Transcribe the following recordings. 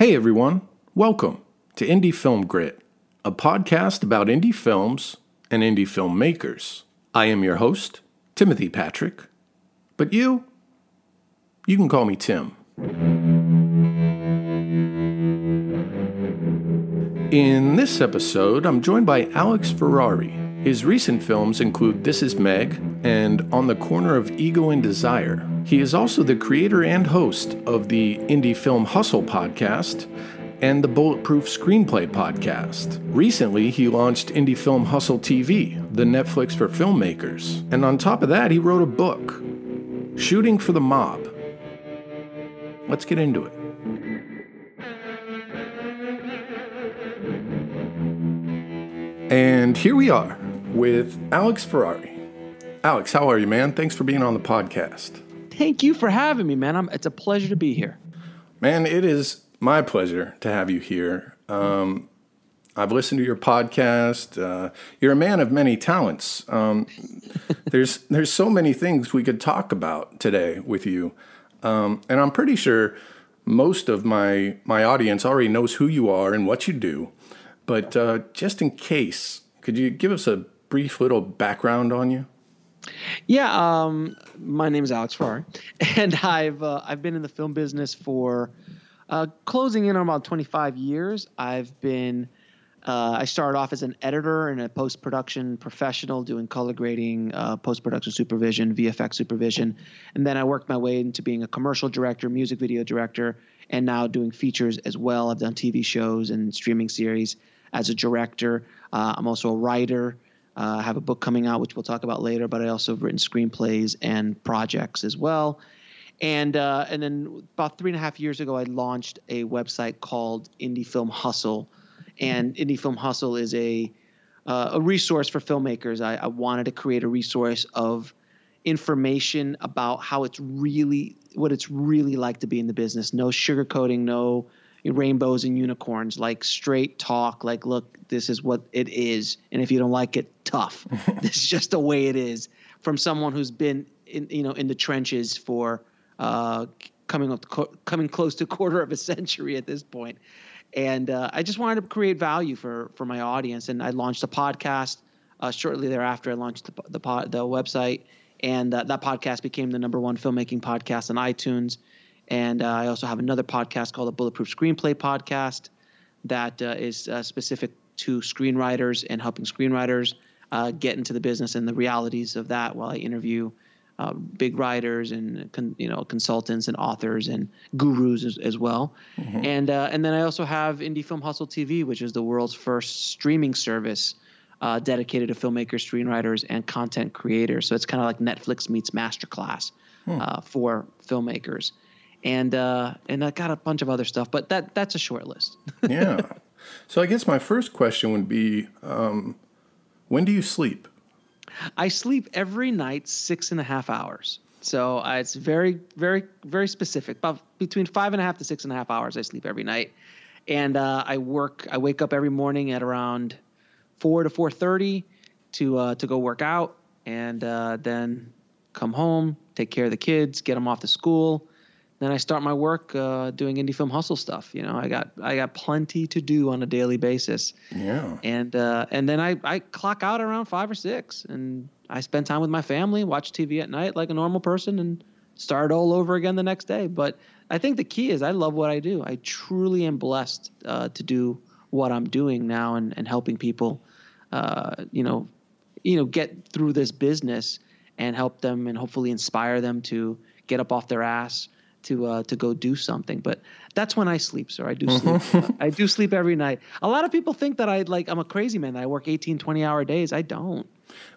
Hey everyone, welcome to Indie Film Grit, a podcast about indie films and indie filmmakers. I am your host, Timothy Patrick, but you, you can call me Tim. In this episode, I'm joined by Alex Ferrari. His recent films include This Is Meg and On the Corner of Ego and Desire. He is also the creator and host of the Indie Film Hustle podcast and the Bulletproof Screenplay podcast. Recently, he launched Indie Film Hustle TV, the Netflix for filmmakers. And on top of that, he wrote a book, Shooting for the Mob. Let's get into it. And here we are with Alex Ferrari. Alex, how are you, man? Thanks for being on the podcast. Thank you for having me, man. I'm, it's a pleasure to be here. Man, it is my pleasure to have you here. Um, I've listened to your podcast. Uh, you're a man of many talents. Um, there's there's so many things we could talk about today with you, um, and I'm pretty sure most of my my audience already knows who you are and what you do. But uh, just in case, could you give us a brief little background on you? Yeah, um, my name is Alex Ferrari, and I've uh, I've been in the film business for uh, closing in on about 25 years. I've been uh, I started off as an editor and a post production professional doing color grading, uh, post production supervision, VFX supervision, and then I worked my way into being a commercial director, music video director, and now doing features as well. I've done TV shows and streaming series as a director. Uh, I'm also a writer. Uh, I have a book coming out, which we'll talk about later, but I also have written screenplays and projects as well. And uh, and then about three and a half years ago, I launched a website called Indie Film Hustle, and Indie Film Hustle is a uh, a resource for filmmakers. I, I wanted to create a resource of information about how it's really what it's really like to be in the business. No sugarcoating, no rainbows and unicorns, like straight talk, like, look, this is what it is. And if you don't like it, tough. this is just the way it is from someone who's been in, you know, in the trenches for uh, coming up, coming close to a quarter of a century at this point. And uh, I just wanted to create value for, for my audience. And I launched a podcast uh, shortly thereafter. I launched the, the, pod, the website and uh, that podcast became the number one filmmaking podcast on iTunes and uh, I also have another podcast called the Bulletproof Screenplay Podcast that uh, is uh, specific to screenwriters and helping screenwriters uh, get into the business and the realities of that while I interview uh, big writers and con- you know consultants and authors and gurus as, as well. Mm-hmm. And uh, and then I also have Indie Film Hustle TV, which is the world's first streaming service. dedicated to filmmakers, screenwriters, and content creators. So it's kind of like Netflix meets Masterclass hmm. for filmmakers and uh, and I got a bunch of other stuff, but that that's a short list. yeah. So I guess my first question would be, um, when do you sleep? I sleep every night six and a half hours. So uh, it's very, very, very specific. About between five and a half to six and a half hours I sleep every night, and uh, I work. I wake up every morning at around four to four thirty to uh, to go work out, and uh, then come home, take care of the kids, get them off to school, then I start my work uh, doing indie film hustle stuff. You know, I got I got plenty to do on a daily basis. Yeah. And uh, and then I I clock out around five or six, and I spend time with my family, watch TV at night like a normal person, and start all over again the next day. But I think the key is I love what I do. I truly am blessed uh, to do what I'm doing now and and helping people, uh, you know, you know, get through this business and help them and hopefully inspire them to get up off their ass to uh, to go do something. But that's when I sleep, sir. I do sleep. Mm-hmm. I do sleep every night. A lot of people think that I like I'm a crazy man. That I work 18, 20 hour days. I don't.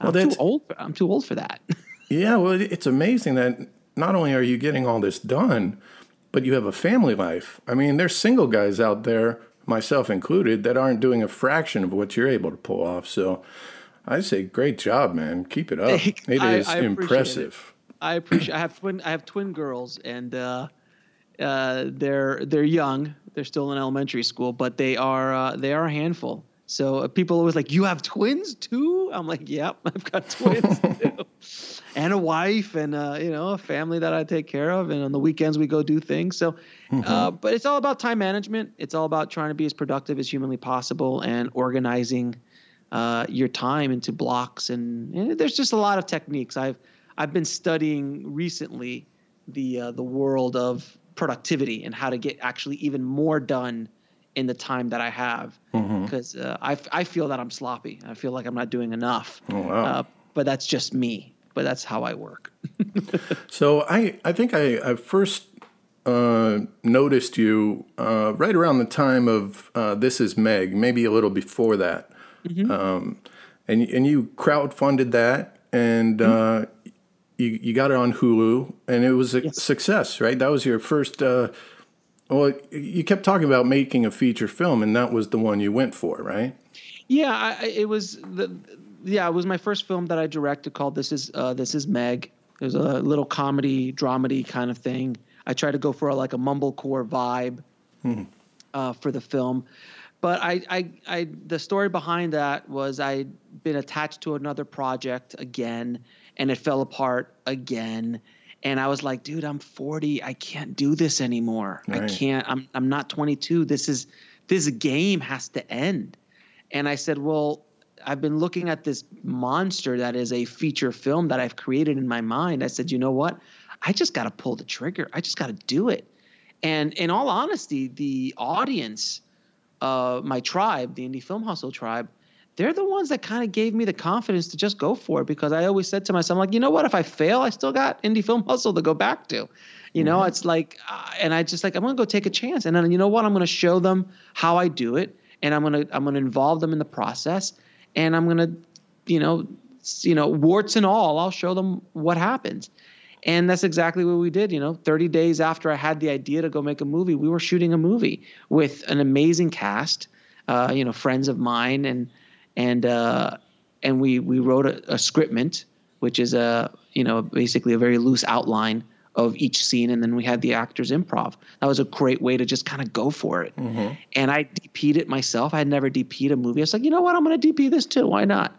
Well, I'm too old. I'm too old for that. yeah, well, it's amazing that not only are you getting all this done, but you have a family life. I mean, there's single guys out there, myself included, that aren't doing a fraction of what you're able to pull off. So. I say, great job, man. Keep it up. It is I, I impressive. I appreciate. I have twin. I have twin girls, and uh, uh, they're they're young. They're still in elementary school, but they are uh, they are a handful. So uh, people always like, "You have twins too?" I'm like, yep, I've got twins too. and a wife and uh, you know a family that I take care of, and on the weekends we go do things. So, mm-hmm. uh, but it's all about time management. It's all about trying to be as productive as humanly possible and organizing uh, your time into blocks. And, and, there's just a lot of techniques. I've I've been studying recently the uh, the world of productivity and how to get actually even more done in the time that I have because mm-hmm. uh, I, I feel that I'm sloppy. I feel like I'm not doing enough. Oh, wow. Uh, but that's just me but that's how I work. so I, I think I, I first uh, noticed you uh, right around the time of uh, This Is Meg, maybe a little before that. Mm-hmm. Um, and, and you crowdfunded that and mm-hmm. You, you got it on Hulu and it was a yes. success, right? That was your first. Uh, well, you kept talking about making a feature film, and that was the one you went for, right? Yeah, I, it was the yeah, it was my first film that I directed called This Is uh, This Is Meg. It was a little comedy, dramedy kind of thing. I tried to go for a, like a mumblecore vibe mm-hmm. uh, for the film, but I, I, I, the story behind that was I'd been attached to another project again, and it fell apart again. And I was like, dude, I'm 40. I can't do this anymore. Right. I can't. I'm I'm not 22. This is this game has to end. And I said, well, I've been looking at this monster that is a feature film that I've created in my mind. I said, you know what? I just got to pull the trigger. I just got to do it. And in all honesty, the audience, uh, my tribe, the Indie Film Hustle tribe, they're the ones that kind of gave me the confidence to just go for it because I always said to myself, like, you know what? If I fail, I still got Indie Film Hustle to go back to. You know, mm-hmm. it's like, uh, and I just like, I'm going to go take a chance. And then, you know what? I'm going to show them how I do it. And I'm going to, I'm going to involve them in the process and I'm gonna, you know, you know, warts and all, I'll show them what happens. And that's exactly what we did. You know, 30 days after I had the idea to go make a movie, we were shooting a movie with an amazing cast, uh, you know, friends of mine, and and uh, and we we wrote a, a scriptment, which is a you know basically a very loose outline of each scene, and then we had the actors improv. That was a great way to just kind of go for it. Mm-hmm. And I DP'd it myself. I had never DP'd a movie. I was like, you know what? I'm going to DP this too. Why not?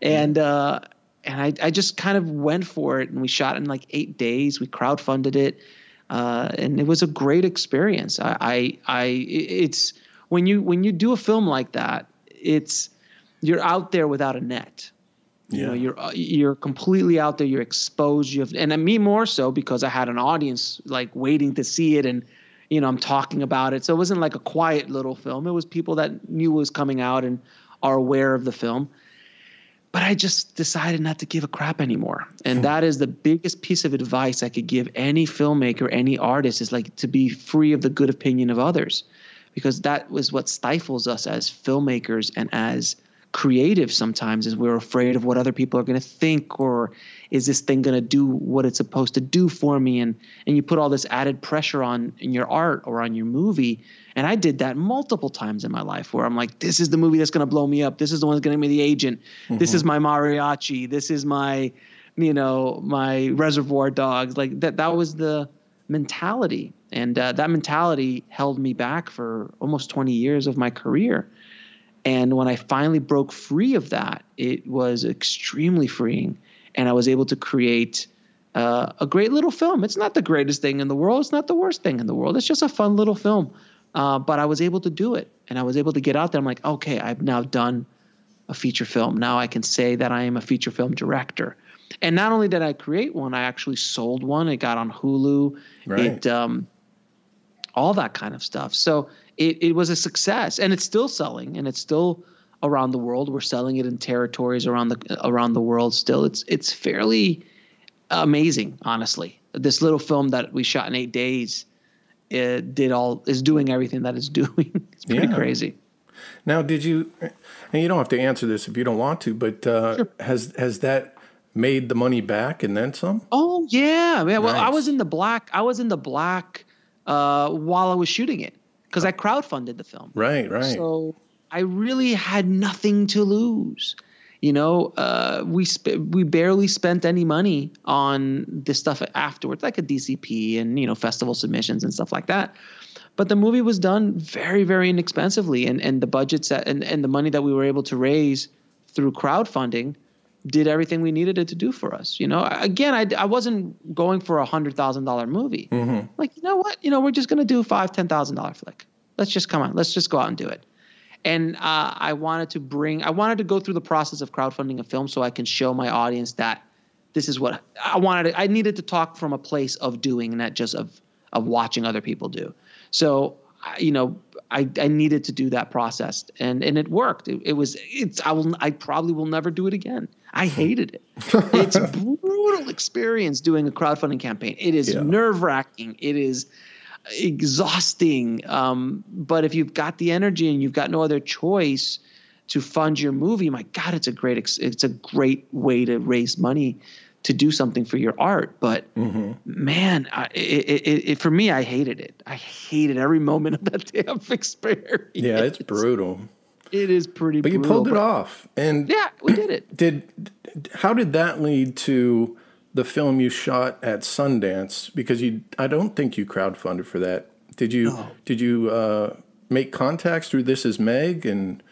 And uh, and I, I just kind of went for it, and we shot in like eight days. We crowdfunded it, uh, and it was a great experience. I, I, I, it's when you when you do a film like that, it's you're out there without a net you know, you're uh, you're completely out there. You're exposed. You have, and me more so because I had an audience like waiting to see it, and you know, I'm talking about it. So it wasn't like a quiet little film. It was people that knew it was coming out and are aware of the film. But I just decided not to give a crap anymore. And hmm. that is the biggest piece of advice I could give any filmmaker, any artist is like to be free of the good opinion of others. Because that was what stifles us as filmmakers and as creative sometimes is we're afraid of what other people are going to think or is this thing going to do what it's supposed to do for me? And and you put all this added pressure on in your art or on your movie. And I did that multiple times in my life where I'm like this is the movie that's going to blow me up. This is the one that's going to make me the agent. Mm-hmm. this is my mariachi. This is my you know my reservoir dogs. Like that that was the mentality. And uh, that mentality held me back for almost 20 years of my career and when I finally broke free of that, it was extremely freeing. And I was able to create uh, a great little film. It's not the greatest thing in the world, it's not the worst thing in the world. It's just a fun little film. Uh, but I was able to do it. And I was able to get out there. I'm like, okay, I've now done a feature film. Now I can say that I am a feature film director. And not only did I create one, I actually sold one. It got on Hulu. Right. It, um, all that kind of stuff. So it, it was a success and it's still selling and it's still around the world. We're selling it in territories around the around the world still. It's it's fairly amazing, honestly. This little film that we shot in eight days it did all is doing everything that it's doing. it's pretty yeah. crazy. Now, did you? And you don't have to answer this if you don't want to, but uh, sure. has has that made the money back and then some? Oh yeah, man. Well, I was in the black. I was in the black uh, while I was shooting it because I crowdfunded the film. Right, right. So I really had nothing to lose. You know, uh, we sp- we barely spent any money on this stuff afterwards, like a DCP and you know festival submissions and stuff like that. But the movie was done very, very inexpensively, and and the budgets that, and and the money that we were able to raise through crowdfunding did everything we needed it to do for us. You know, again, I, I wasn't going for a hundred thousand dollar movie. Mm-hmm. Like, you know what? You know, we're just gonna do a five, ten thousand dollar flick. Let's just come on. Let's just go out and do it. And uh, I wanted to bring, I wanted to go through the process of crowdfunding a film so I can show my audience that this is what I wanted. To, I needed to talk from a place of doing, not just of of watching other people do. So, you know, I, I needed to do that process, and and it worked. It, it was it's I will I probably will never do it again. I hated it. it's a brutal experience doing a crowdfunding campaign. It is Yeah. nerve wracking. It is exhausting. Um, but if you've got the energy and you've got no other choice to fund your movie, my God, it's a great ex- it's a great way to raise money to do something for your art. But man, I, it, it, it, for me, I hated it. I hated every moment of that damn experience. Yeah, it's brutal. It is pretty. Brutal. But you pulled it but- off. And Yeah, we did it. did how did that lead to the film you shot at Sundance? Because you, I don't think you crowdfunded for that. Did you? No. Did you uh, make contacts through This Is Meg and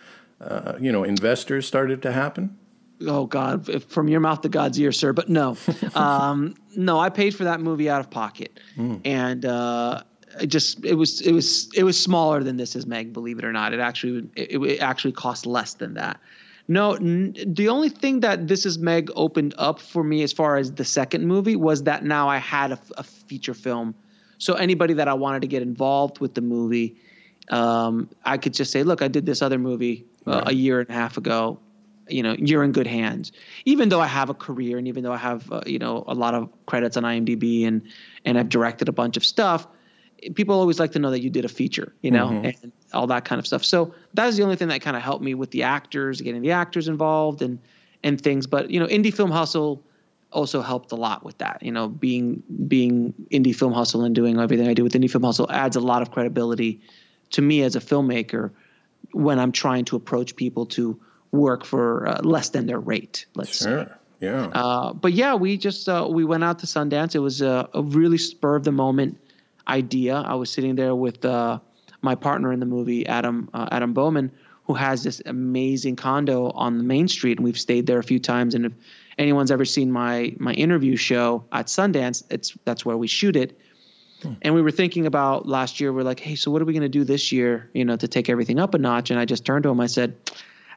uh, you know investors started to happen? Oh God, if- from your mouth to God's ear, sir. But no, um, no, I paid for that movie out of pocket, and uh, it just it was it was it was smaller than this is Meg. Believe it or not, it actually it, it actually cost less than that. No, n- the only thing that this is Meg opened up for me as far as the second movie was that now I had a feature film, so anybody that I wanted to get involved with the movie. Um, I could just say, look, I did this other movie uh, a year and a half ago you know you're in good hands. Even though i have a career and even though i have uh, you know a lot of credits on imdb and and i've directed a bunch of stuff people always like to know that you did a feature you know and all that kind of stuff. So that was the only thing that kind of helped me with the actors getting the actors involved and and things. But you know indie film hustle also helped a lot with that. You know being being indie film hustle and doing everything i do with indie film hustle adds a lot of credibility to me as a filmmaker when i'm trying to approach people to work for uh, less than their rate let's say Sure. Yeah. uh, but yeah, we just uh, we went out to Sundance. It was a, a really spur of the moment idea. I was sitting there with uh, my partner in the movie, Adam uh, Adam Bowman, who has this amazing condo on the main street, and we've stayed there a few times. And if anyone's ever seen my my interview show at Sundance, it's that's where we shoot it. And we were thinking about last year. We're like, hey, so what are we going to do this year? You know, to take everything up a notch. And I just turned to him. I said,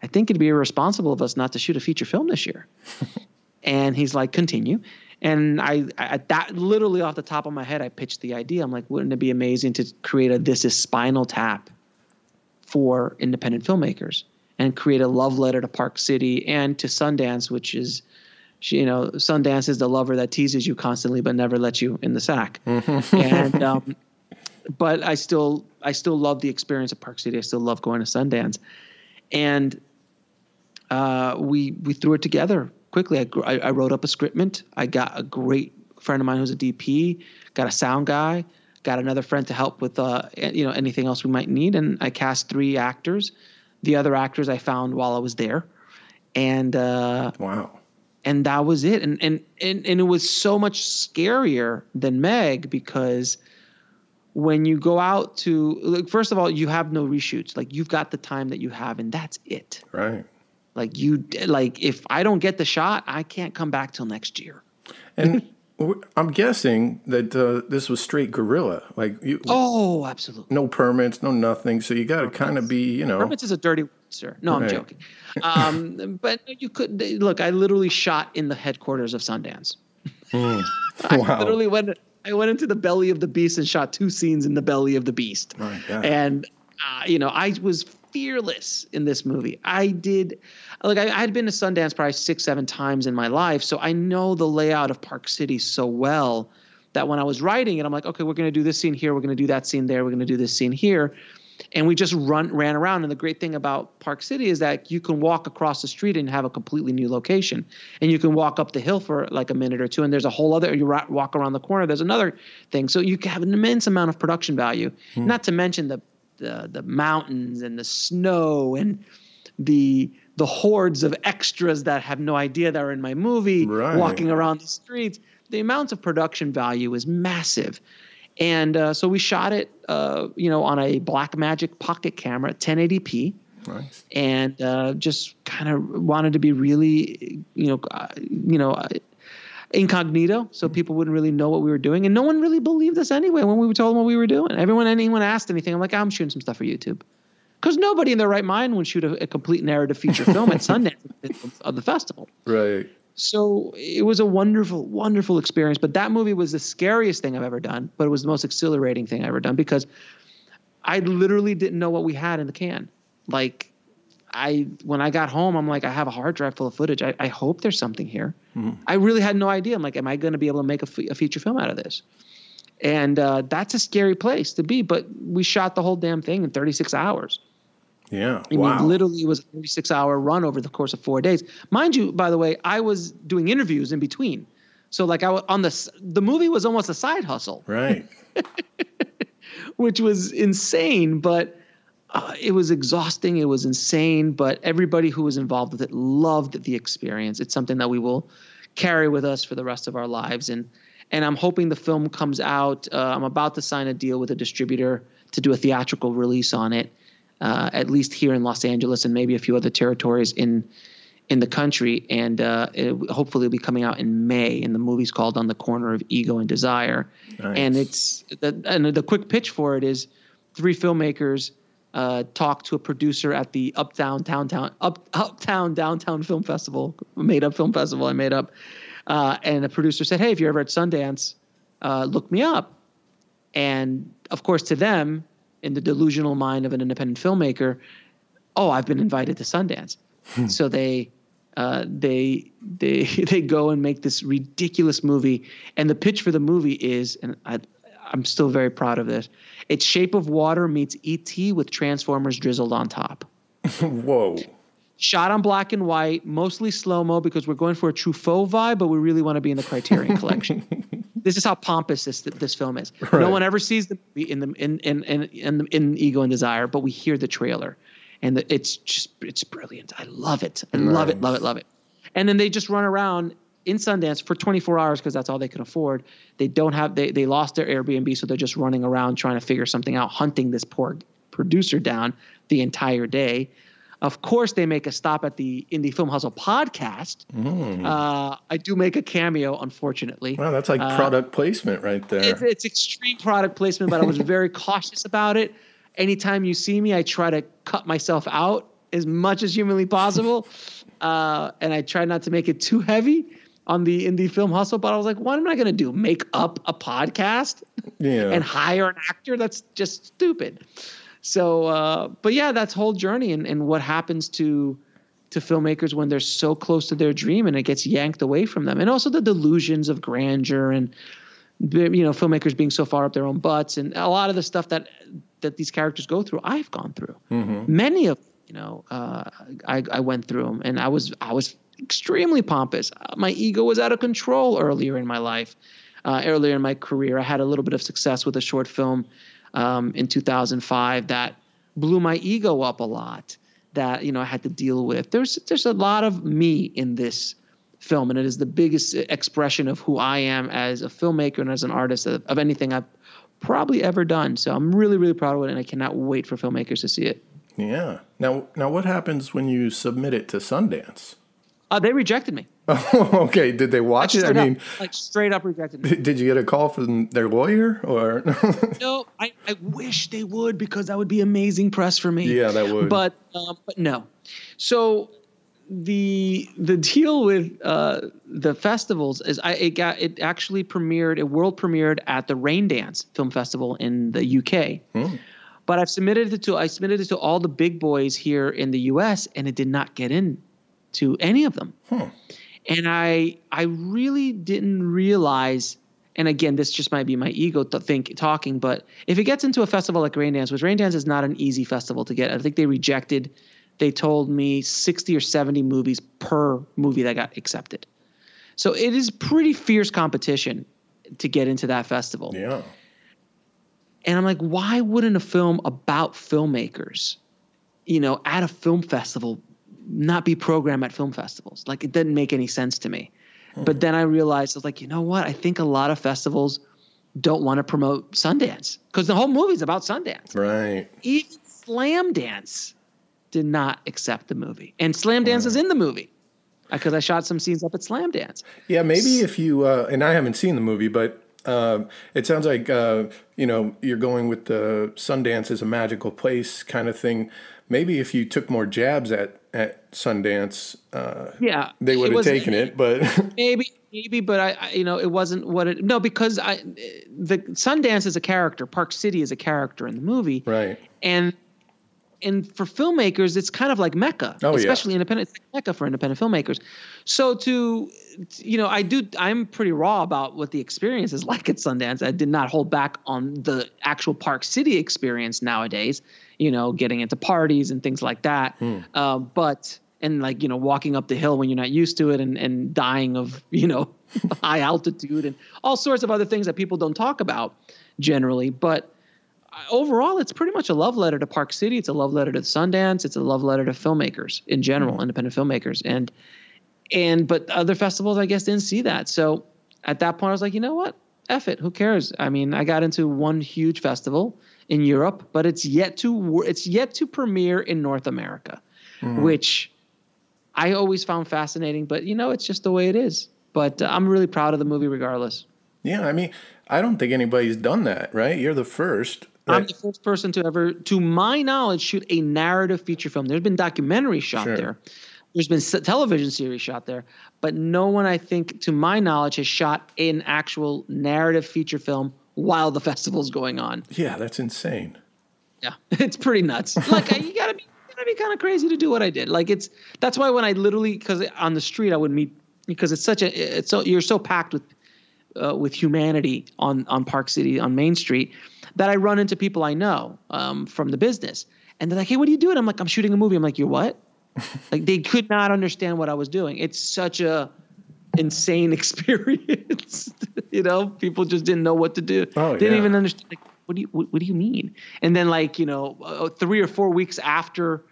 I think it'd be irresponsible of us not to shoot a feature film this year. and he's like, continue. And I, I, that literally off the top of my head, I pitched the idea. I'm like, wouldn't it be amazing to create a This Is Spinal Tap for independent filmmakers and create a love letter to Park City and to Sundance, which is, you know, Sundance is the lover that teases you constantly but never lets you in the sack. and um, but I still I still love the experience of Park City. I still love going to Sundance, and uh, we we threw it together quickly. I, I, I wrote up a scriptment. I got a great friend of mine who's a DP, got a sound guy, got another friend to help with uh, you know anything else we might need, and I cast three actors. The other actors I found while I was there, and uh, wow. and that was it. And, and and and it was so much scarier than Meg because when you go out to like, first of all, you have no reshoots. Like you've got the time that you have, and that's it. Right. Like you like if I don't get the shot, I can't come back till next year. And I'm guessing that uh, this was straight guerrilla. Like you, Oh, absolutely. no permits, no nothing. So you got to kind of be, you know. Permits is a dirty word, sir. No, I'm joking. Um, but you could look. I literally shot in the headquarters of Sundance. I Wow. literally went. I went into the belly of the beast and shot two scenes in the belly of the beast. And uh, you know, I was fearless in this movie. I did, like, I, I had been to Sundance probably six, seven times in my life, so I know the layout of Park City so well that when I was writing it, I'm like, okay, we're going to do this scene here, we're going to do that scene there, we're going to do this scene here. And we just run ran around. And the great thing about Park City is that you can walk across the street and have a completely new location. And you can walk up the hill for like a minute or two, and there's a whole other. You walk around the corner, there's another thing. So you have an immense amount of production value. Hmm. Not to mention the the the mountains and the snow and the the hordes of extras that have no idea they're in my movie Right. walking around the streets. The amount of production value is massive. And uh, so we shot it, uh, you know, on a Blackmagic pocket camera, 1080p. Nice. and uh, just kind of wanted to be really, you know, uh, you know, uh, incognito, so mm-hmm. people wouldn't really know what we were doing, and no one really believed us anyway when we told them what we were doing. Everyone, anyone asked anything, I'm like, ah, I'm shooting some stuff for YouTube, because nobody in their right mind would shoot a, a complete narrative feature film at Sundance of the festival. Right. So it was a wonderful, wonderful experience. But that movie was the scariest thing I've ever done, but it was the most exhilarating thing I've ever done because I literally didn't know what we had in the can. Like, I when I got home, I'm like, I have a hard drive full of footage. I, I hope there's something here. I really had no idea. I'm like, am I going to be able to make a, fe- a feature film out of this? And uh, that's a scary place to be. But we shot the whole damn thing in 36 hours. Yeah. I wow. mean, literally, it was a 36 hour run over the course of four days. Mind you, by the way, I was doing interviews in between. So, like, I was on the the movie was almost a side hustle, right. which was insane, but uh, it was exhausting. It was insane, but everybody who was involved with it loved the experience. It's something that we will carry with us for the rest of our lives, and and I'm hoping the film comes out. Uh, I'm about to sign a deal with a distributor to do a theatrical release on it, uh, at least here in Los Angeles and maybe a few other territories in in the country. And uh, it, hopefully, it'll be coming out in May. And the movie's called On the Corner of Ego and Desire. Nice. And it's the, and the quick pitch for it is three filmmakers uh, talk to a producer at the Uptown Downtown Up Uptown Downtown Film Festival, made up film festival. I made up, uh, and the producer said, "Hey, if you're ever at Sundance, uh, look me up." And of course, to them, in the delusional mind of an independent filmmaker, oh, I've been invited to Sundance. so they uh, they they they go and make this ridiculous movie, and the pitch for the movie is, and I, I'm still very proud of this. It's Shape of Water meets E.T. with Transformers drizzled on top. Whoa. Shot on black and white, mostly slow mo because we're going for a Truffaut vibe, but we really want to be in the Criterion Collection. this is how pompous this this film is. Right. No one ever sees the movie in the in in in in, in Ego and Desire, but we hear the trailer, and the, it's just it's brilliant. I love it. I love it. Love it. Love it. And then they just run around in Sundance for 24 hours because that's all they can afford. They don't have they they lost their Airbnb, so they're just running around trying to figure something out, hunting this poor producer down the entire day. Of course, they make a stop at the Indie Film Hustle podcast. Uh, I do make a cameo, unfortunately. Wow, that's like product placement right there. It's, it's extreme product placement, but I was very cautious about it. Anytime you see me, I try to cut myself out as much as humanly possible, uh, and I try not to make it too heavy on the indie film hustle. But I was like, what am I going to do? Make up a podcast yeah. and hire an actor? That's just stupid. So, uh, but yeah, that's whole journey and, and what happens to to filmmakers when they're so close to their dream and it gets yanked away from them, and also the delusions of grandeur and you know filmmakers being so far up their own butts and a lot of the stuff that that these characters go through. I've gone through many of you know uh, I I went through them and I was I was extremely pompous. Uh, My ego was out of control earlier in my life. Uh, earlier in my career, I had a little bit of success with a short film um, in 2005 that blew my ego up a lot. That you know I had to deal with. There's there's a lot of me in this film, and it is the biggest expression of who I am as a filmmaker and as an artist of, of anything I've probably ever done. So I'm really really proud of it, and I cannot wait for filmmakers to see it. yeah. Now, now, what happens when you submit it to Sundance? Uh, they rejected me. Okay. Did they watch it? I Straight mean, up, like straight up rejected me. did you get a call from their lawyer or? no, I, I wish they would because that would be amazing press for me. Yeah, that would. But um, but no. So the the deal with uh, the festivals is I it got it actually premiered it world premiered at the Raindance Film Festival in the UK. But I've submitted it to I submitted it to all the big boys here in the US and it did not get in to any of them. Hmm. And I I really didn't realize and again, this just might be my ego to think talking, but if it gets into a festival like Raindance, which Raindance is not an easy festival to get, I think they rejected. They told me sixty or seventy movies per movie that got accepted. So it is pretty fierce competition to get into that festival. yeah. And I'm like, why wouldn't a film about filmmakers, you know, at a film festival not be programmed at film festivals? Like it didn't make any sense to me. But then I realized I was like, you know what? I think a lot of festivals don't want to promote Sundance because the whole movie's about Sundance. Right. Even Slamdance did not accept the movie. And Slamdance is in the movie because I shot some scenes up at Slamdance. Yeah, maybe if you uh, and I haven't seen the movie, but uh, it sounds like uh, you know you're going with the Sundance is a magical place kind of thing. Maybe if you took more jabs at at Sundance, uh, yeah, they would have taken it. But maybe, maybe, but I, I, you know, it wasn't what it. No, because I, the Sundance is a character. Park City is a character in the movie, right? And and for filmmakers, it's kind of like Mecca, oh, especially yeah. independent Mecca for independent filmmakers. So to, you know, I do. I'm pretty raw about what the experience is like at Sundance. I did not hold back on the actual Park City experience nowadays. You know, getting into parties and things like that. Hmm. Uh, but and like you know, walking up the hill when you're not used to it, and and dying of you know high altitude and all sorts of other things that people don't talk about generally, but overall, it's pretty much a love letter to Park City. It's a love letter to Sundance. It's a love letter to filmmakers in general, Mm-hmm. independent filmmakers. And and but other festivals, I guess, didn't see that. So at that point, I was like, you know what? F it. Who cares? I mean, I got into one huge festival in Europe, but it's yet to it's yet to premiere in North America, Mm-hmm. which I always found fascinating. But you know, it's just the way it is. But uh, I'm really proud of the movie, regardless. yeah, I mean, I don't think anybody's done that. Right? You're the first. I'm the first person to ever, to my knowledge, shoot a narrative feature film. There's been documentaries shot Sure. there. There's been television series shot there, but no one, I think, to my knowledge, has shot an actual narrative feature film while the festival's going on. Yeah, that's insane. Yeah, it's pretty nuts. Like you gotta be, you gotta be kind of crazy to do what I did. Like it's that's why when I literally, because on the street I would meet because it's such a, it's so you're so packed with uh, with humanity on on Park City on Main Street that I run into people I know um, from the business, and they're like, "Hey, what are you doing?" I'm like, "I'm shooting a movie." I'm like, "You're what?" like they could not understand what I was doing. It's such a insane experience. you know, people just didn't know what to do. Oh, didn't yeah. even understand. Like, what do you what, what do you mean? And then like you know, uh, three or four weeks after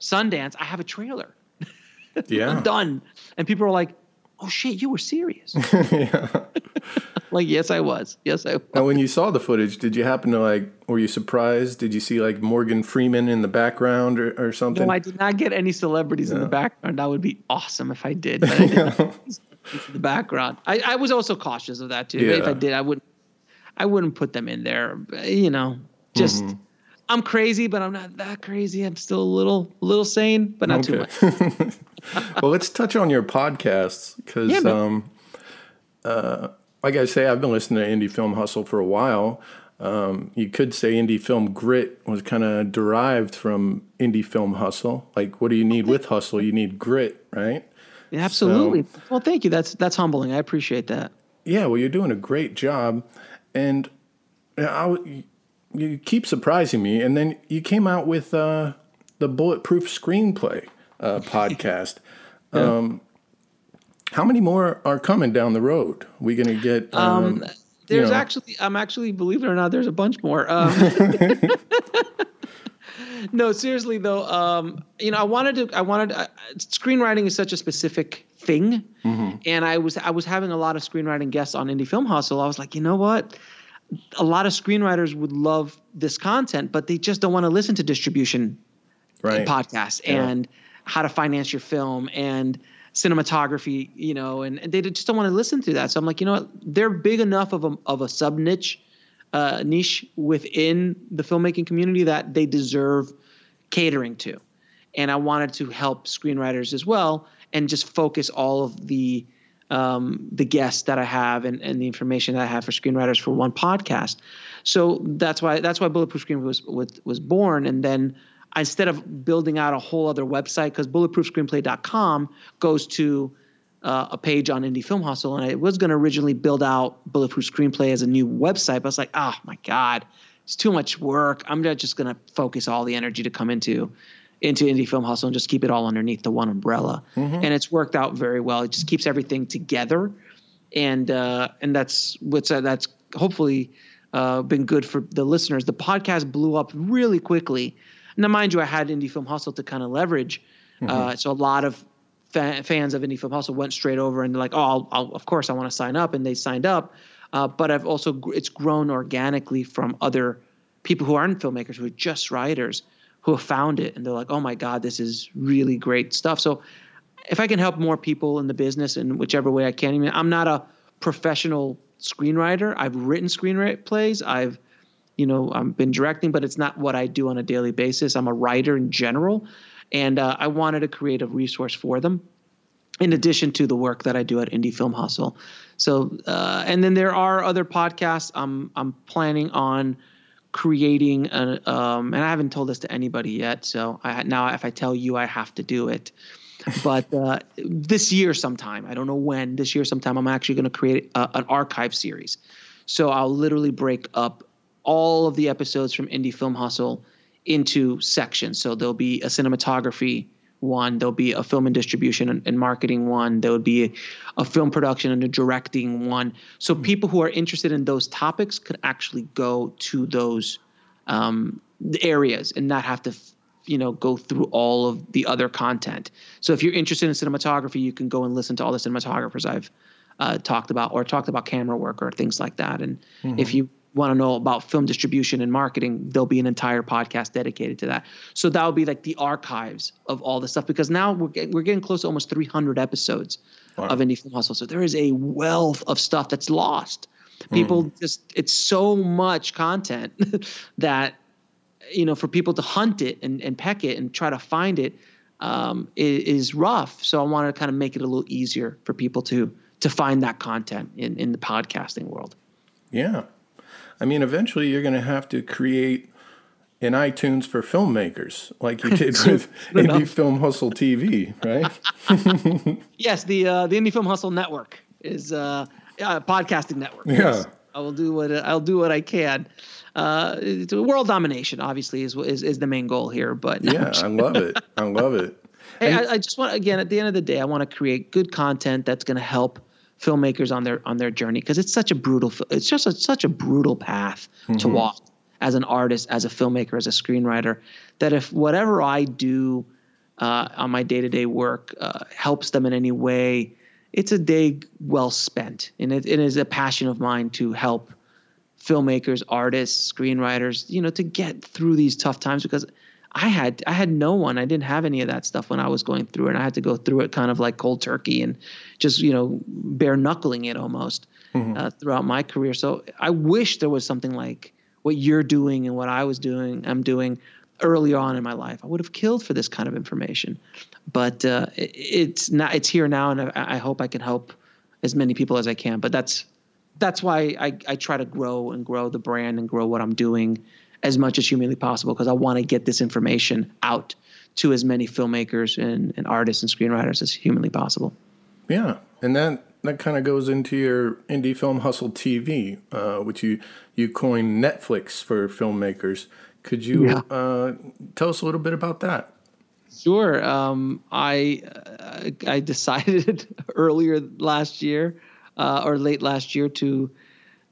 Sundance, I have a trailer Yeah. done, and people are like, "Oh shit, you were serious." yeah. like, yes, I was. Yes, I was. Now, when you saw the footage, did you happen to like? Were you surprised? Did you see like Morgan Freeman in the background or, or something? No, I did not get any celebrities in the background. That would be awesome if I did. But I did not get any celebrities in the background. I, I was also cautious of that too. If I did, I wouldn't. I wouldn't put them in there. You know, just Mm-hmm. I'm crazy, but I'm not that crazy. I'm still a little, little sane, but not too much. well, let's touch on your podcasts because, Yeah, um, uh, like I say, I've been listening to Indie Film Hustle for a while. Um, you could say Indie Film Grit was kind of derived from Indie Film Hustle. Like, what do you need with hustle? You need grit, right? Absolutely. well, thank you. That's that's humbling. I appreciate that. Yeah, well, you're doing a great job, and I, w- you keep surprising me. And then you came out with uh, the Bulletproof Screenplay uh, podcast. um, how many more are coming down the road? We going to get? Um, There's know. actually, I'm actually, believe it or not, there's a bunch more. No, seriously though, um, you know, I wanted to, I wanted, uh, screenwriting is such a specific thing, and I was, I was having a lot of screenwriting guests on Indie Film Hustle. I was like, you know what? A lot of screenwriters would love this content, but they just don't want to listen to distribution right. podcasts Yeah. and how to finance your film and cinematography, you know, and, and they just don't want to listen to that. So I'm like, you know what? They're big enough of a, of a sub niche, uh, niche within the filmmaking community that they deserve catering to. And I wanted to help screenwriters as well and just focus all of the um, the guests that I have and, and the information that I have for screenwriters for one podcast. So that's why that's why Bulletproof Screenplay was was, was born. And then instead of building out a whole other website, because bulletproofscreenplay.com goes to uh, a page on Indie Film Hustle, and I was going to originally build out Bulletproof Screenplay as a new website, but I was like, oh my god, it's too much work. I'm not just going to focus all the energy to come into into Indie Film Hustle and just keep it all underneath the one umbrella. And it's worked out very well. It just keeps everything together, and uh, and that's what's uh, that's hopefully uh, been good for the listeners. The podcast blew up really quickly. Now, mind you, I had Indie Film Hustle to kind of leverage. Uh, so a lot of fa- fans of Indie Film Hustle went straight over and they're like, "Oh, I'll, I'll, of course I want to sign up," and they signed up. Uh, but I've also it's grown organically from other people who aren't filmmakers who are just writers who have found it and they're like, oh my god, this is really great stuff. So if I can help more people in the business in whichever way I can, I mean, I'm not a professional screenwriter. I've written screenplays. I've you know I've been directing, but it's not what I do on a daily basis. I'm a writer in general, and uh, I wanted to create a resource for them in addition to the work that I do at Indie Film Hustle. So, uh, and then there are other podcasts. I'm I'm planning on creating a, um, and I haven't told this to anybody yet. So I, now, if I tell you, I have to do it. But uh, this year, sometime I don't know when. This year, sometime I'm actually going to create a, an archive series. So I'll literally break up all of the episodes from Indie Film Hustle into sections. So there'll be a cinematography one, there'll be a film and distribution and, marketing one, there would be a, a, film production and a directing one. So mm-hmm. people who are interested in those topics could actually go to those um, areas and not have to you know go through all of the other content. So if you're interested in cinematography, you can go and listen to all the cinematographers I've uh, talked about or talked about camera work or things like that. And mm-hmm. if you want to know about film distribution and marketing, there'll be an entire podcast dedicated to that. So that will be like the archives of all the stuff because now we're getting, we're getting close to almost 300 episodes wow. of Indie Film Hustle. So there is a wealth of stuff that's lost. People mm. just it's so much content that you know for people to hunt it and, and peck it and try to find it um, is, is rough. So I want to kind of make it a little easier for people to to find that content in in the podcasting world. Yeah, I mean, eventually you're going to have to create an iTunes for filmmakers, like you did with Indie Film Hustle TV, right? yes, the uh, the Indie Film Hustle Network is uh, a podcasting network. Yeah, yes. I will do what I'll do what I can. Uh, world domination, obviously, is, is is the main goal here. But yeah, I love it. I love it. Hey, I, I just want again at the end of the day, I want to create good content that's going to help filmmakers on their on their journey because it's such a brutal it's just a, such a brutal path mm-hmm. to walk as an artist as a filmmaker as a screenwriter that if whatever i do uh, on my day-to-day work uh, helps them in any way it's a day well spent and it, it is a passion of mine to help filmmakers artists screenwriters you know to get through these tough times because I had I had no one. I didn't have any of that stuff when I was going through it. And I had to go through it kind of like cold turkey and just you know bare knuckling it almost mm-hmm. uh, throughout my career. So I wish there was something like what you're doing and what I was doing. I'm doing earlier on in my life. I would have killed for this kind of information, but uh, it, it's not. It's here now, and I, I hope I can help as many people as I can. But that's that's why I, I try to grow and grow the brand and grow what I'm doing as much as humanly possible because I want to get this information out to as many filmmakers and, and artists and screenwriters as humanly possible. Yeah, and that that kind of goes into your indie film hustle TV, uh, which you you coined Netflix for filmmakers. Could you yeah. uh, tell us a little bit about that? Sure. Um, I uh, I decided earlier last year uh, or late last year to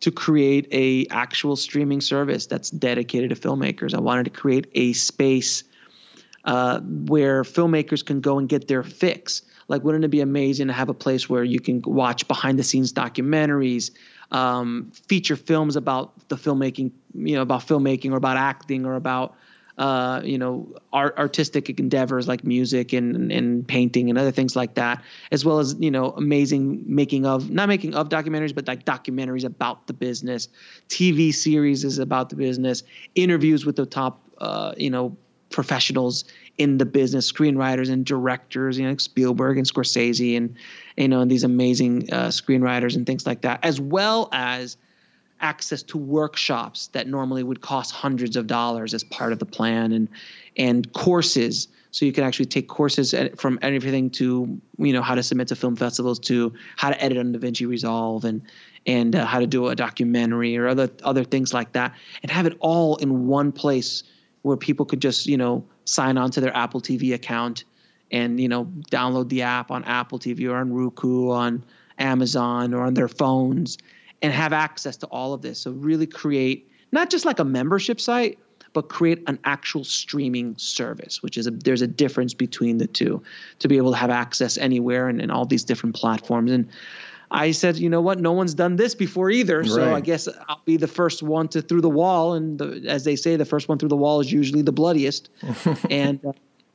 to create a actual streaming service that's dedicated to filmmakers. I wanted to create a space uh, where filmmakers can go and get their fix. Like, wouldn't it be amazing to have a place where you can watch behind the scenes documentaries, um, feature films about the filmmaking, you know, about filmmaking or about acting or about uh, you know, art, artistic endeavors like music and, and painting and other things like that, as well as you know, amazing making of not making of documentaries, but like documentaries about the business, TV series is about the business, interviews with the top, uh, you know, professionals in the business, screenwriters and directors, you know, Spielberg and Scorsese and you know, and these amazing uh, screenwriters and things like that, as well as access to workshops that normally would cost hundreds of dollars as part of the plan and and courses. So you can actually take courses from everything to you know how to submit to film festivals to how to edit on DaVinci Resolve and and uh, how to do a documentary or other other things like that and have it all in one place where people could just you know sign on to their Apple TV account and you know download the app on Apple TV or on Roku on Amazon or on their phones and have access to all of this. So really create not just like a membership site, but create an actual streaming service, which is a, there's a difference between the two to be able to have access anywhere and, and all these different platforms. And I said, you know what? No one's done this before either. So I guess I'll be the first one to through the wall. And the, as they say, the first one through the wall is usually the bloodiest. and uh,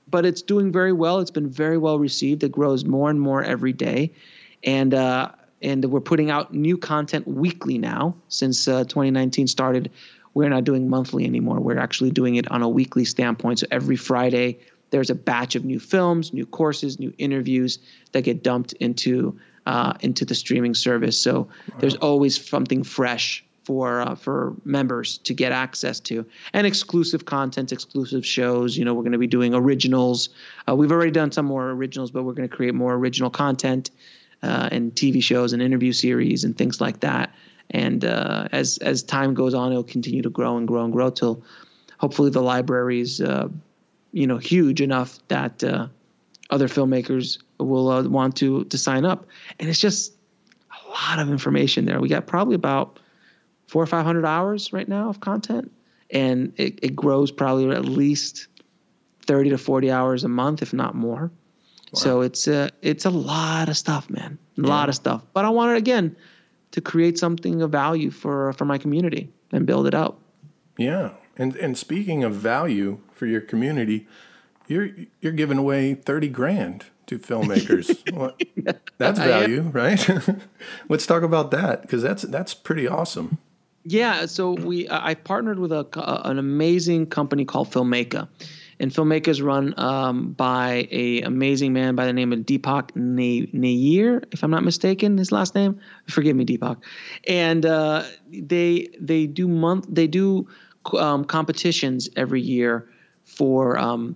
but it's doing very well. It's been very well received. It grows more and more every day, and uh, and we're putting out new content weekly now. Since uh, 2019 started, we're not doing monthly anymore. We're actually doing it on a weekly standpoint. So every Friday, there's a batch of new films, new courses, new interviews that get dumped into uh, into the streaming service. So there's always something fresh for uh, for members to get access to and exclusive content, exclusive shows. You know, we're going to be doing originals. Uh, we've already done some more originals, but we're going to create more original content uh, and TV shows and interview series and things like that. And uh, as as time goes on, it'll continue to grow and grow and grow till hopefully the library is uh, you know huge enough that uh, other filmmakers will uh, want to to sign up. And it's just a lot of information there. We got probably about four or five hundred hours right now of content, and it, it grows probably at least thirty to forty hours a month, if not more. So it's a it's a lot of stuff, man, a lot of stuff. But I wanted again to create something of value for for my community and build it up. Yeah, and and speaking of value for your community, you're you're giving away thirty grand to filmmakers. Well, that's value, right? Let's talk about that because that's that's pretty awesome. Yeah, so we I partnered with a an amazing company called Filmmaker, and Filmmaker is run um, by a amazing man by the name of Deepak Na- Nair, if I'm not mistaken, his last name. Forgive me, Deepak. And uh, they they do month they do um, competitions every year for um,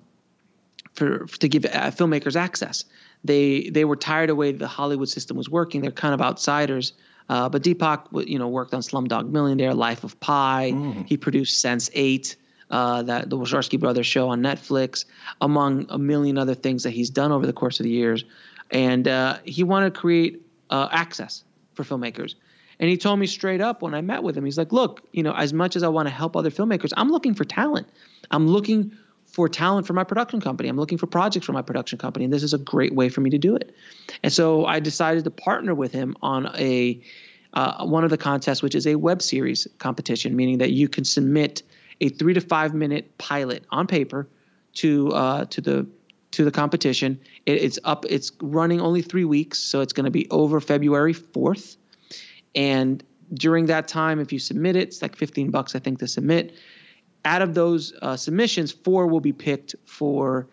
for to give uh, filmmakers access. They they were tired of the way the Hollywood system was working. They're kind of outsiders. Uh, but Deepak, you know, worked on Slumdog Millionaire, Life of Pi. He produced Sense8, uh, that the Wachowski brothers show on Netflix, among a million other things that he's done over the course of the years. And uh, he wanted to create uh, access for filmmakers. And he told me straight up when I met with him, he's like, look, you know, as much as I want to help other filmmakers, I'm looking for talent. I'm looking for talent for my production company. I'm looking for projects for my production company, and this is a great way for me to do it. And so I decided to partner with him on a uh, one of the contests, which is a web series competition, meaning that you can submit a three to five minute pilot on paper to uh, to the to the competition. It, it's up. It's running only three weeks, so it's going to be over February fourth. And during that time, if you submit it, it's like 15 bucks, I think, to submit. Out of those uh, submissions, four will be picked for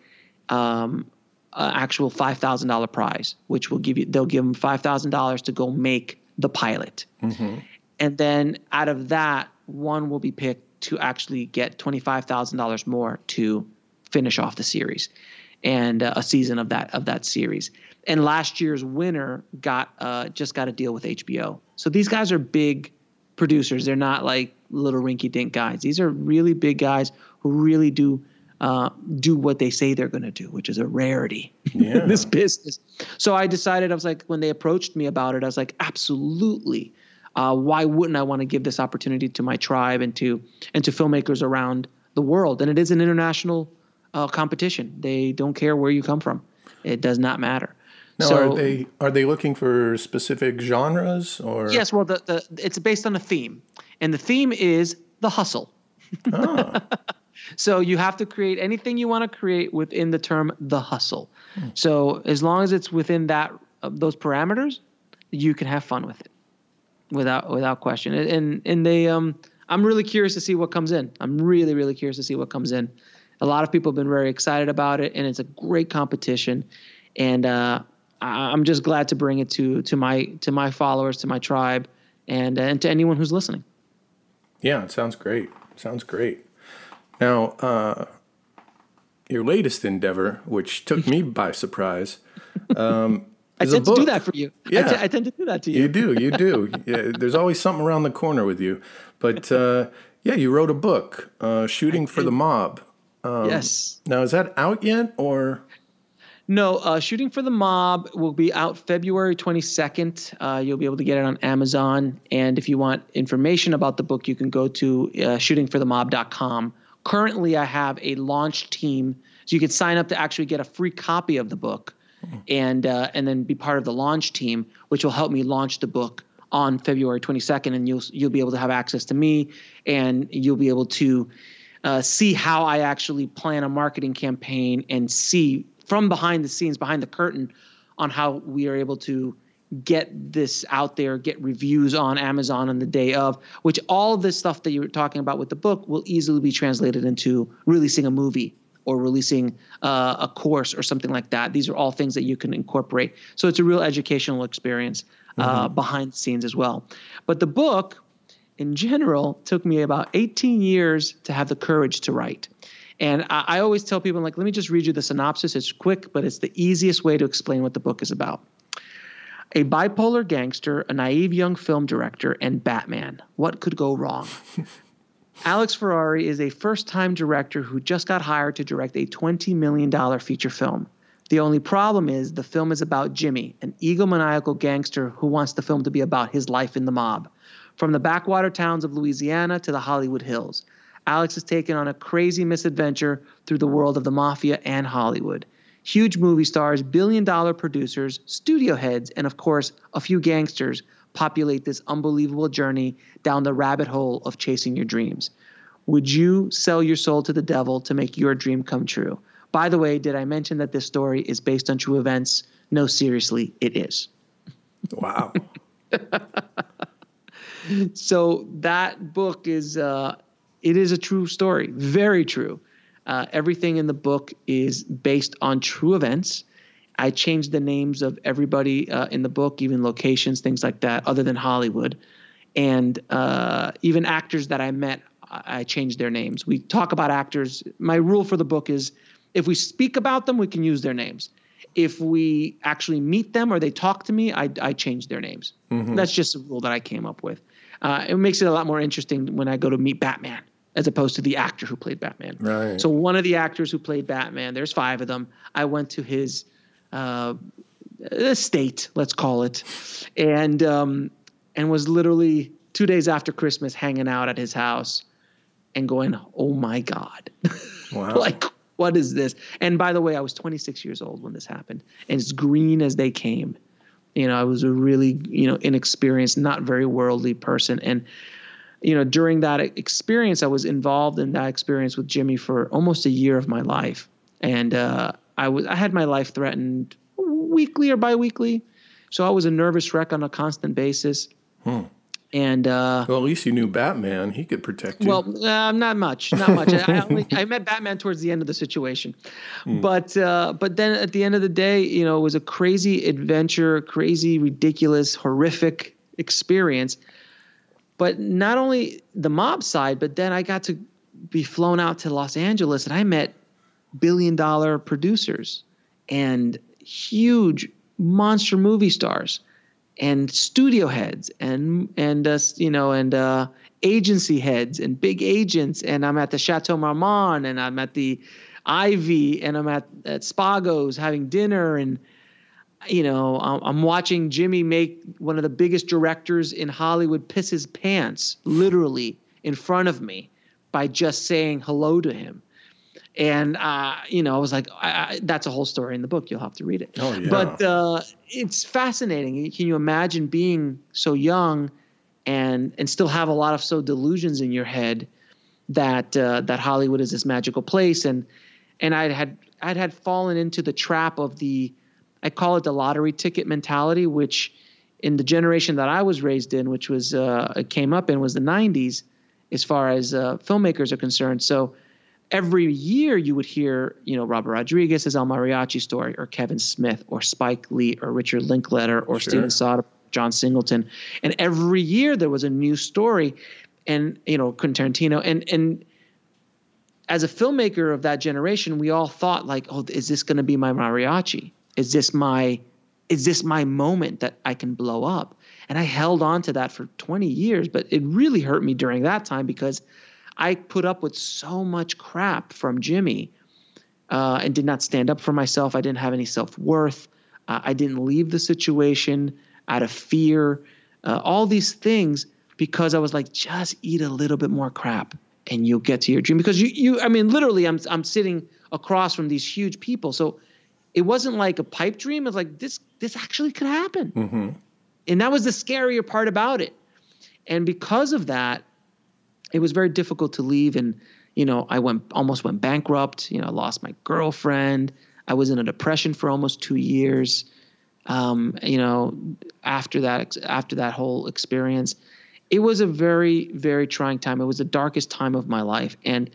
um, uh, actual five thousand dollar prize, which will give you. They'll give them five thousand dollars to go make the pilot, and then out of that, one will be picked to actually get twenty five thousand dollars more to finish off the series and uh, a season of that of that series. And last year's winner got uh, just got a deal with HBO. So these guys are big producers. They're not like little rinky dink guys. These are really big guys who really do uh, do what they say they're going to do, which is a rarity Yeah. in this business. So I decided I was like when they approached me about it, I was like absolutely. Uh, why wouldn't I want to give this opportunity to my tribe and to and to filmmakers around the world? And it is an international uh, competition. They don't care where you come from. It does not matter. Now, so are they are they looking for specific genres or? yes, well, the, the it's based on a theme, and the theme is the hustle. Ah, So you have to create anything you want to create within the term the hustle. So as long as it's within that uh, those parameters, you can have fun with it without without question. And and, they um I'm really curious to see what comes in. I'm really really curious to see what comes in. A lot of people have been very excited about it, and it's a great competition. And uh, I- I'm just glad to bring it to to my to my followers, to my tribe, and and to anyone who's listening. yeah, it sounds great. Sounds great. Now, uh, your latest endeavor, which took me by surprise, um, I tend to do that for you. Yeah. te- I tend to do that to you. You do, you do. yeah, there's always something around the corner with you. But uh, yeah, you wrote a book, uh, "Shooting for the Mob." yes. Now, is that out yet, or No, uh, Shooting for the Mob will be out February 22nd. Uh, you'll be able to get it on Amazon. And if you want information about the book, you can go to uh, shootingforthemob.com. Currently, I have a launch team, so you can sign up to actually get a free copy of the book. And uh, and then be part of the launch team, which will help me launch the book on February 22nd, and you'll you'll be able to have access to me, and you'll be able to uh, see how I actually plan a marketing campaign and see from behind the scenes, behind the curtain, on how we are able to get this out there, get reviews on Amazon on the day of, which all of this stuff that you were talking about with the book will easily be translated into releasing a movie or releasing uh, a course or something like that. These are all things that you can incorporate. So it's a real educational experience uh, mm-hmm. behind the scenes as well. But the book, in general, took me about 18 years to have the courage to write. And I, I always tell people, like, let me just read you the synopsis. It's quick, but it's the easiest way to explain what the book is about. A bipolar gangster, a naive young film director, and Batman. What could go wrong? Alex Ferrari is a first time director who just got hired to direct a $20 million feature film. The only problem is the film is about Jimmy, an egomaniacal gangster who wants the film to be about his life in the mob. From the backwater towns of Louisiana to the Hollywood Hills, Alex has taken on a crazy misadventure through the world of the mafia and Hollywood. Huge movie stars, billion dollar producers, studio heads, and of course, a few gangsters populate this unbelievable journey down the rabbit hole of chasing your dreams. Would you sell your soul to the devil to make your dream come true? By the way, did I mention that this story is based on true events? No, seriously, it is. Wow. so that book is uh, it is a true story, very true. Uh, everything in the book is based on true events. I changed the names of everybody uh, in the book, even locations, things like that, other than Hollywood. And uh, even actors that I met, I changed their names. We talk about actors. My rule for the book is if we speak about them, we can use their names. If we actually meet them or they talk to me, I, I change their names. Mm-hmm. That's just a rule that I came up with. Uh, it makes it a lot more interesting when I go to meet Batman as opposed to the actor who played Batman. Right. So one of the actors who played Batman, there's five of them. I went to his uh, estate, let's call it, and um, and was literally two days after Christmas hanging out at his house and going, "Oh my God, wow. like what is this?" And by the way, I was 26 years old when this happened, and as green as they came. You know, I was a really you know inexperienced, not very worldly person, and you know, during that experience, I was involved in that experience with Jimmy for almost a year of my life, and uh, I was I had my life threatened weekly or biweekly, so I was a nervous wreck on a constant basis. Hmm. And uh, well, at least you knew Batman; he could protect you. Well, uh, not much, not much. I, I, only, I, met Batman towards the end of the situation, hmm. but uh, but then at the end of the day, you know, it was a crazy adventure, crazy, ridiculous, horrific experience but not only the mob side, but then I got to be flown out to Los Angeles and I met billion dollar producers and huge monster movie stars and studio heads and and uh, you know and uh, agency heads and big agents and I'm at the Chateau Marmont and I'm at the Ivy and I'm at at Spago's having dinner and you know, I'm watching Jimmy make one of the biggest directors in Hollywood piss his pants literally in front of me by just saying hello to him. And, uh, you know, I was like, I, I, that's a whole story in the book. You'll have to read it. Oh, yeah. But uh, it's fascinating. Can you imagine being so young and, and still have a lot of so delusions in your head that, uh, that Hollywood is this magical place? And, and I had, I'd had fallen into the trap of the, I call it the lottery ticket mentality, which in the generation that I was raised in, which was uh, came up in, was the '90s, as far as uh, filmmakers are concerned. So every year you would hear, you know, Robert Rodriguez's El Mariachi story, or Kevin Smith, or Spike Lee, or Richard Linklater, or sure. Steven Soderbergh, John Singleton, and every year there was a new story, and you know, Quentin Tarantino, and and as a filmmaker of that generation, we all thought like, oh, is this going to be my mariachi? is this my is this my moment that I can blow up? And I held on to that for 20 years, but it really hurt me during that time because I put up with so much crap from Jimmy uh, and did not stand up for myself. I didn't have any self worth. Uh, I didn't leave the situation out of fear. Uh, all these things because I was like, just eat a little bit more crap and you'll get to your dream. Because you, you, I mean, literally, I'm, I'm sitting across from these huge people. So it wasn't like a pipe dream. It's like this this actually could happen, mm-hmm. and that was the scarier part about it. And because of that, it was very difficult to leave. And you know, I went almost went bankrupt. You know, I lost my girlfriend. I was in a depression for almost two years. Um, you know, after that after that whole experience, it was a very very trying time. It was the darkest time of my life, and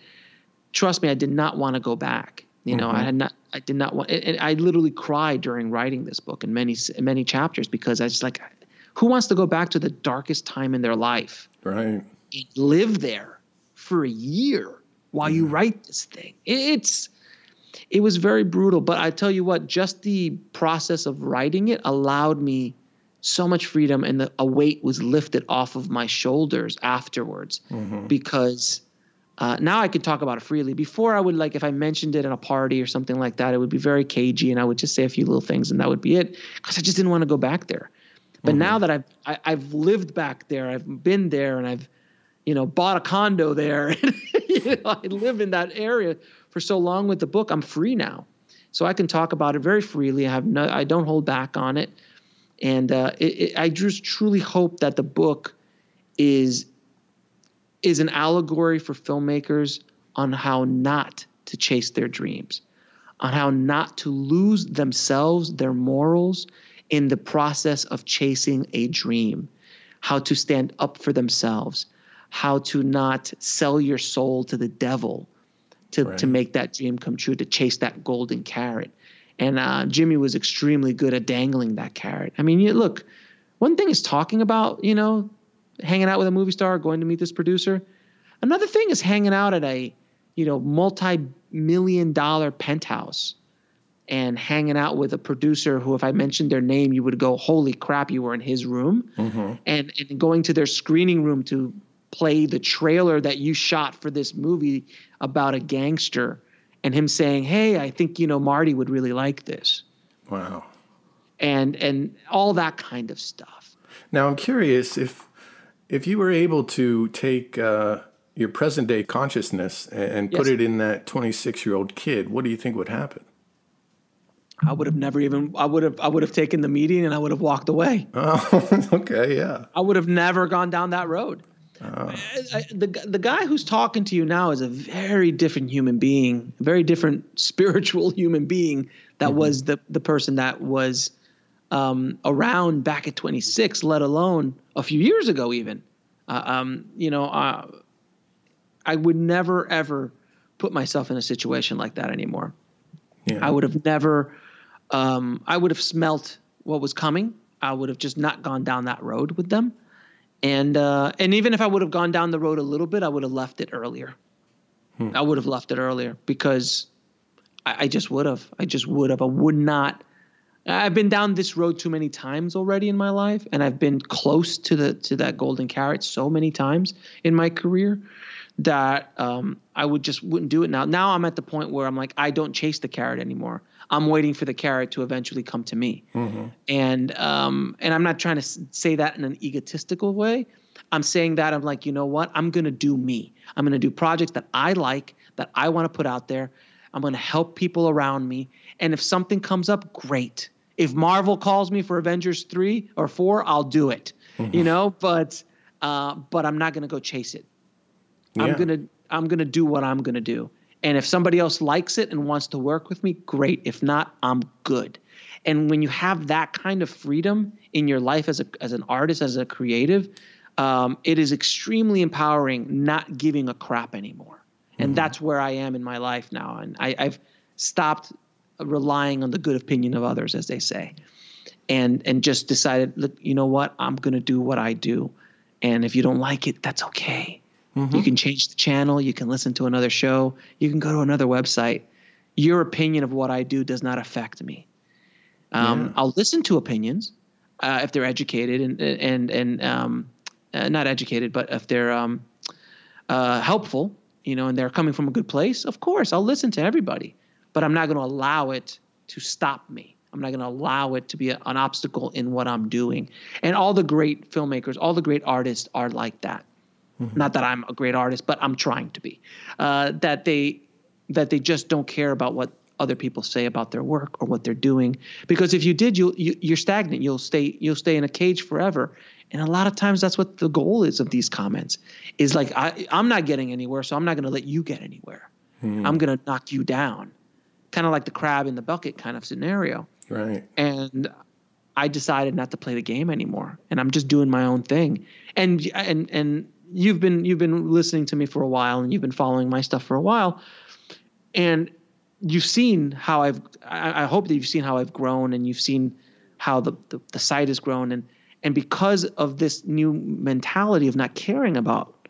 trust me, I did not want to go back. You know, mm-hmm. I had not, I did not want, and I literally cried during writing this book in many, many chapters because I was like, who wants to go back to the darkest time in their life? Right. Live there for a year while you mm-hmm. write this thing. It's, it was very brutal, but I tell you what, just the process of writing it allowed me so much freedom and the, a weight was lifted off of my shoulders afterwards mm-hmm. because uh, now I can talk about it freely. Before I would like if I mentioned it in a party or something like that, it would be very cagey, and I would just say a few little things, and that would be it because I just didn't want to go back there. But mm-hmm. now that I've I, have i have lived back there, I've been there, and I've you know bought a condo there, you know, I live in that area for so long with the book. I'm free now, so I can talk about it very freely. I have no, I don't hold back on it, and uh, it, it, I just truly hope that the book is is an allegory for filmmakers on how not to chase their dreams, on how not to lose themselves, their morals, in the process of chasing a dream, how to stand up for themselves, how to not sell your soul to the devil to, right. to make that dream come true, to chase that golden carrot. And uh, Jimmy was extremely good at dangling that carrot. I mean, you, look, one thing is talking about, you know, hanging out with a movie star, going to meet this producer. Another thing is hanging out at a, you know, multi-million dollar penthouse and hanging out with a producer who, if I mentioned their name, you would go, "Holy crap, you were in his room," mm-hmm. and and going to their screening room to play the trailer that you shot for this movie about a gangster, and him saying, "Hey, I think you know Marty would really like this." Wow. And and all that kind of stuff. Now I'm curious if if you were able to take uh, your present day consciousness and put yes. it in that 26 year old kid, what do you think would happen? I would have never even. I would have. I would have taken the meeting and I would have walked away. Oh, okay, yeah. I would have never gone down that road. I, the the guy who's talking to you now is a very different human being, a very different spiritual human being that mm-hmm. was the the person that was um, around back at 26, let alone a few years ago, even. Uh, um, you know, uh, I would never ever put myself in a situation like that anymore. Yeah. I would have never. Um, I would have smelt what was coming. I would have just not gone down that road with them, and uh, and even if I would have gone down the road a little bit, I would have left it earlier. Hmm. I would have left it earlier because I, I just would have. I just would have. I would not I've been down this road too many times already in my life, and I've been close to the to that golden carrot so many times in my career that um, I would just wouldn't do it now. Now I'm at the point where I'm like, I don't chase the carrot anymore. I'm waiting for the carrot to eventually come to me, mm-hmm. and um, and I'm not trying to say that in an egotistical way. I'm saying that I'm like, you know what? I'm gonna do me. I'm gonna do projects that I like, that I want to put out there. I'm gonna help people around me, and if something comes up, great if Marvel calls me for Avengers three or four, I'll do it. Mm-hmm. You know, but uh, but I'm not gonna go chase it. Yeah. I'm gonna I'm gonna do what I'm gonna do. And if somebody else likes it and wants to work with me, great. If not, I'm good. And when you have that kind of freedom in your life as a as an artist, as a creative, um, it is extremely empowering. Not giving a crap anymore, and mm-hmm. that's where I am in my life now. And I, I've stopped relying on the good opinion of others, as they say, and and just decided, look, you know what, I'm going to do what I do, and if you don't like it, that's okay. Mm-hmm. You can change the channel, you can listen to another show, you can go to another website. Your opinion of what I do does not affect me. Um, yeah. I'll listen to opinions uh, if they're educated and and and um, uh, not educated, but if they're um, uh, helpful, you know, and they're coming from a good place. Of course, I'll listen to everybody but I'm not going to allow it to stop me. I'm not going to allow it to be a, an obstacle in what I'm doing. And all the great filmmakers, all the great artists are like that. Mm-hmm. Not that I'm a great artist, but I'm trying to be. Uh, that they that they just don't care about what other people say about their work or what they're doing. Because if you did, you'll, you, you're stagnant. You'll stay you'll stay in a cage forever. And a lot of times that's what the goal is of these comments is like I, I'm not getting anywhere, so I'm not going to let you get anywhere. Hmm. I'm going to knock you down, kind of like the crab in the bucket kind of scenario. Right. And I decided not to play the game anymore, and I'm just doing my own thing. And and and you've been you've been listening to me for a while, and you've been following my stuff for a while, and you've seen how I've. I, I hope that you've seen how I've grown, and you've seen how the, the the site has grown, and and because of this new mentality of not caring about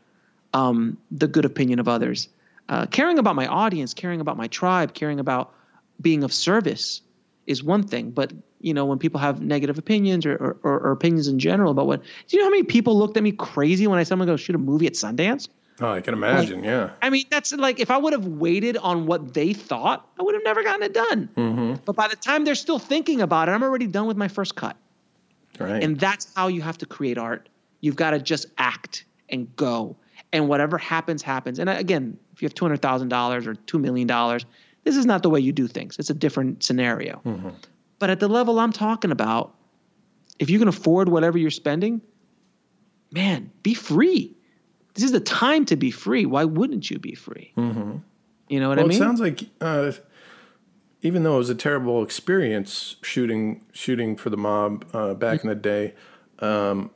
um, the good opinion of others, uh, caring about my audience, caring about my tribe, caring about being of service is one thing. But you know, when people have negative opinions or, or, or, opinions in general about what, do you know how many people looked at me crazy when I said I'm going to go shoot a movie at Sundance? Oh, I can imagine. Like, yeah. I mean, that's like if I would have waited on what they thought, I would have never gotten it done. Mm-hmm. But by the time they're still thinking about it, I'm already done with my first cut. Right. And that's how you have to create art. You've got to just act and go. And whatever happens, happens. And again, if you have $200,000 or $2 million, this is not the way you do things. It's a different scenario. Mm-hmm. But at the level I'm talking about, if you can afford whatever you're spending, man, be free. This is the time to be free. Why wouldn't you be free? Mm-hmm. You know what well, I mean? It sounds like uh, even though it was a terrible experience shooting shooting for the mob uh, back mm-hmm. in the day, um,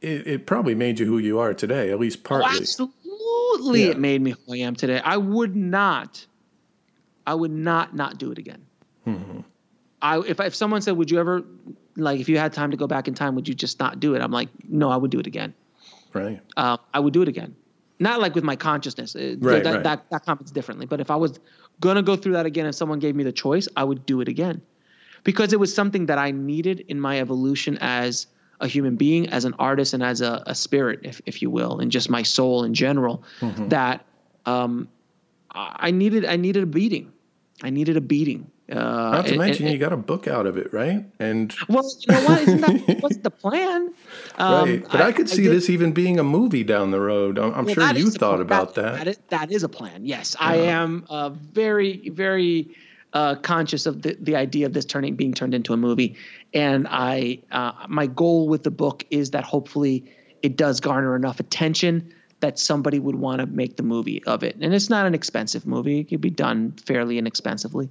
it, it, probably made you who you are today, at least partly. Oh, absolutely, yeah. it made me who I am today. I would not, I would not not do it again. Mm-hmm. I if if someone said, "Would you ever like if you had time to go back in time, would you just not do it?" I'm like, "No, I would do it again." Right. Uh, I would do it again. Not like with my consciousness. Right, that, right. that that comments differently. But if I was gonna go through that again, if someone gave me the choice, I would do it again, because it was something that I needed in my evolution as a human being, as an artist, and as a, a spirit, if if you will, and just my soul in general. Mm-hmm. That um, I needed. I needed a beating. I needed a beating uh, Not to and, mention, and, you got a book out of it, right? And well, you know what? Isn't that what's the plan? Um, right, but I, I could see I this even being a movie down the road. I'm, I'm well, sure you thought about that. That is, that is a plan. Yes, I am uh, very, very uh, conscious of the, the idea of this turning being turned into a movie, and I uh, my goal with the book is that hopefully it does garner enough attention that somebody would want to make the movie of it. And it's not an expensive movie; it could be done fairly inexpensively.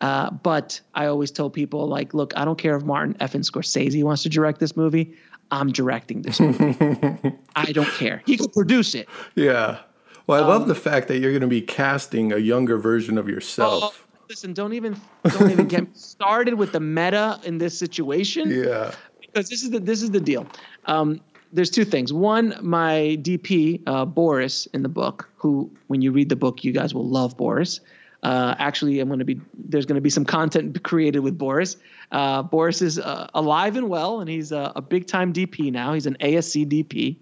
Uh, but I always tell people, like, look, I don't care if Martin and Scorsese wants to direct this movie. I'm directing this movie. I don't care. He can produce it. Yeah. Well, I um, love the fact that you're going to be casting a younger version of yourself. Oh, listen, don't even don't even get started with the meta in this situation. Yeah. Because this is the this is the deal. Um, there's two things. One, my DP uh, Boris in the book, who when you read the book, you guys will love Boris. Uh, actually, I'm going to be there's going to be some content created with Boris. Uh, Boris is uh, alive and well, and he's a, a big time DP now. He's an ASC DP,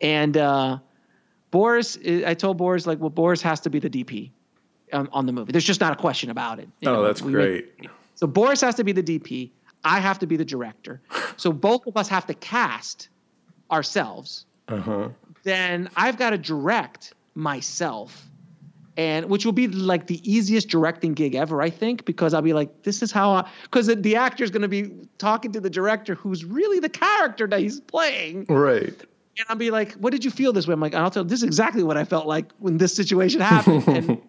and uh, Boris, I told Boris like, well, Boris has to be the DP on, on the movie. There's just not a question about it. You oh, know, that's great. Make, so Boris has to be the DP. I have to be the director. So both of us have to cast ourselves. Uh-huh. Then I've got to direct myself and which will be like the easiest directing gig ever, I think, because I'll be like, this is how I, because the actor is going to be talking to the director who's really the character that he's playing. Right. And I'll be like, what did you feel this way? I'm like, I'll tell, this is exactly what I felt like when this situation happened. and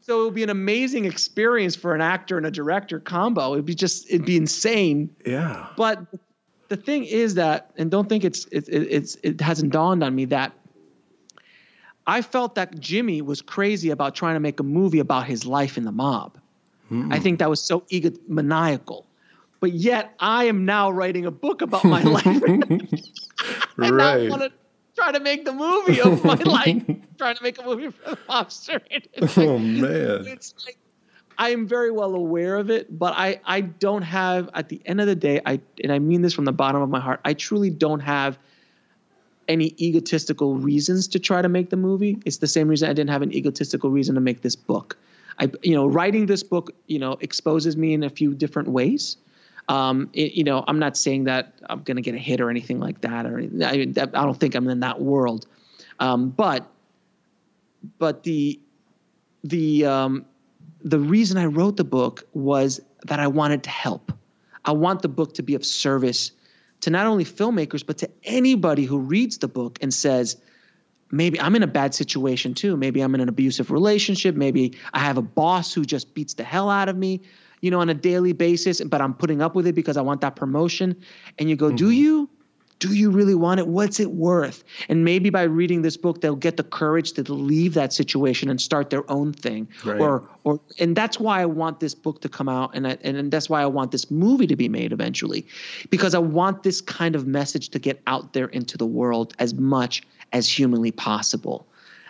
so it would be an amazing experience for an actor and a director combo. It'd be just, it'd be insane. Yeah. But the thing is that, and don't think it's, it, it's, it hasn't dawned on me that I felt that Jimmy was crazy about trying to make a movie about his life in the mob. Mm. I think that was so egomaniacal. But yet I am now writing a book about my life. and right. I want to try to make the movie of my life, trying to make a movie for the mobster. oh man. It's like I am very well aware of it, but I, I don't have at the end of the day, I and I mean this from the bottom of my heart, I truly don't have any egotistical reasons to try to make the movie. It's the same reason I didn't have an egotistical reason to make this book. I, you know, writing this book, you know, exposes me in a few different ways. Um, it, you know, I'm not saying that I'm going to get a hit or anything like that, or I, I don't think I'm in that world. Um, but, but the, the, um, the reason I wrote the book was that I wanted to help. I want the book to be of service to not only filmmakers, but to anybody who reads the book and says, maybe I'm in a bad situation too. Maybe I'm in an abusive relationship. Maybe I have a boss who just beats the hell out of me, you know, on a daily basis, but I'm putting up with it because I want that promotion. And you go, mm-hmm. do you? Do you really want it? What's it worth? And maybe by reading this book, they'll get the courage to leave that situation and start their own thing. Right. Or, or, and that's why I want this book to come out, and I, and that's why I want this movie to be made eventually, because I want this kind of message to get out there into the world as much as humanly possible.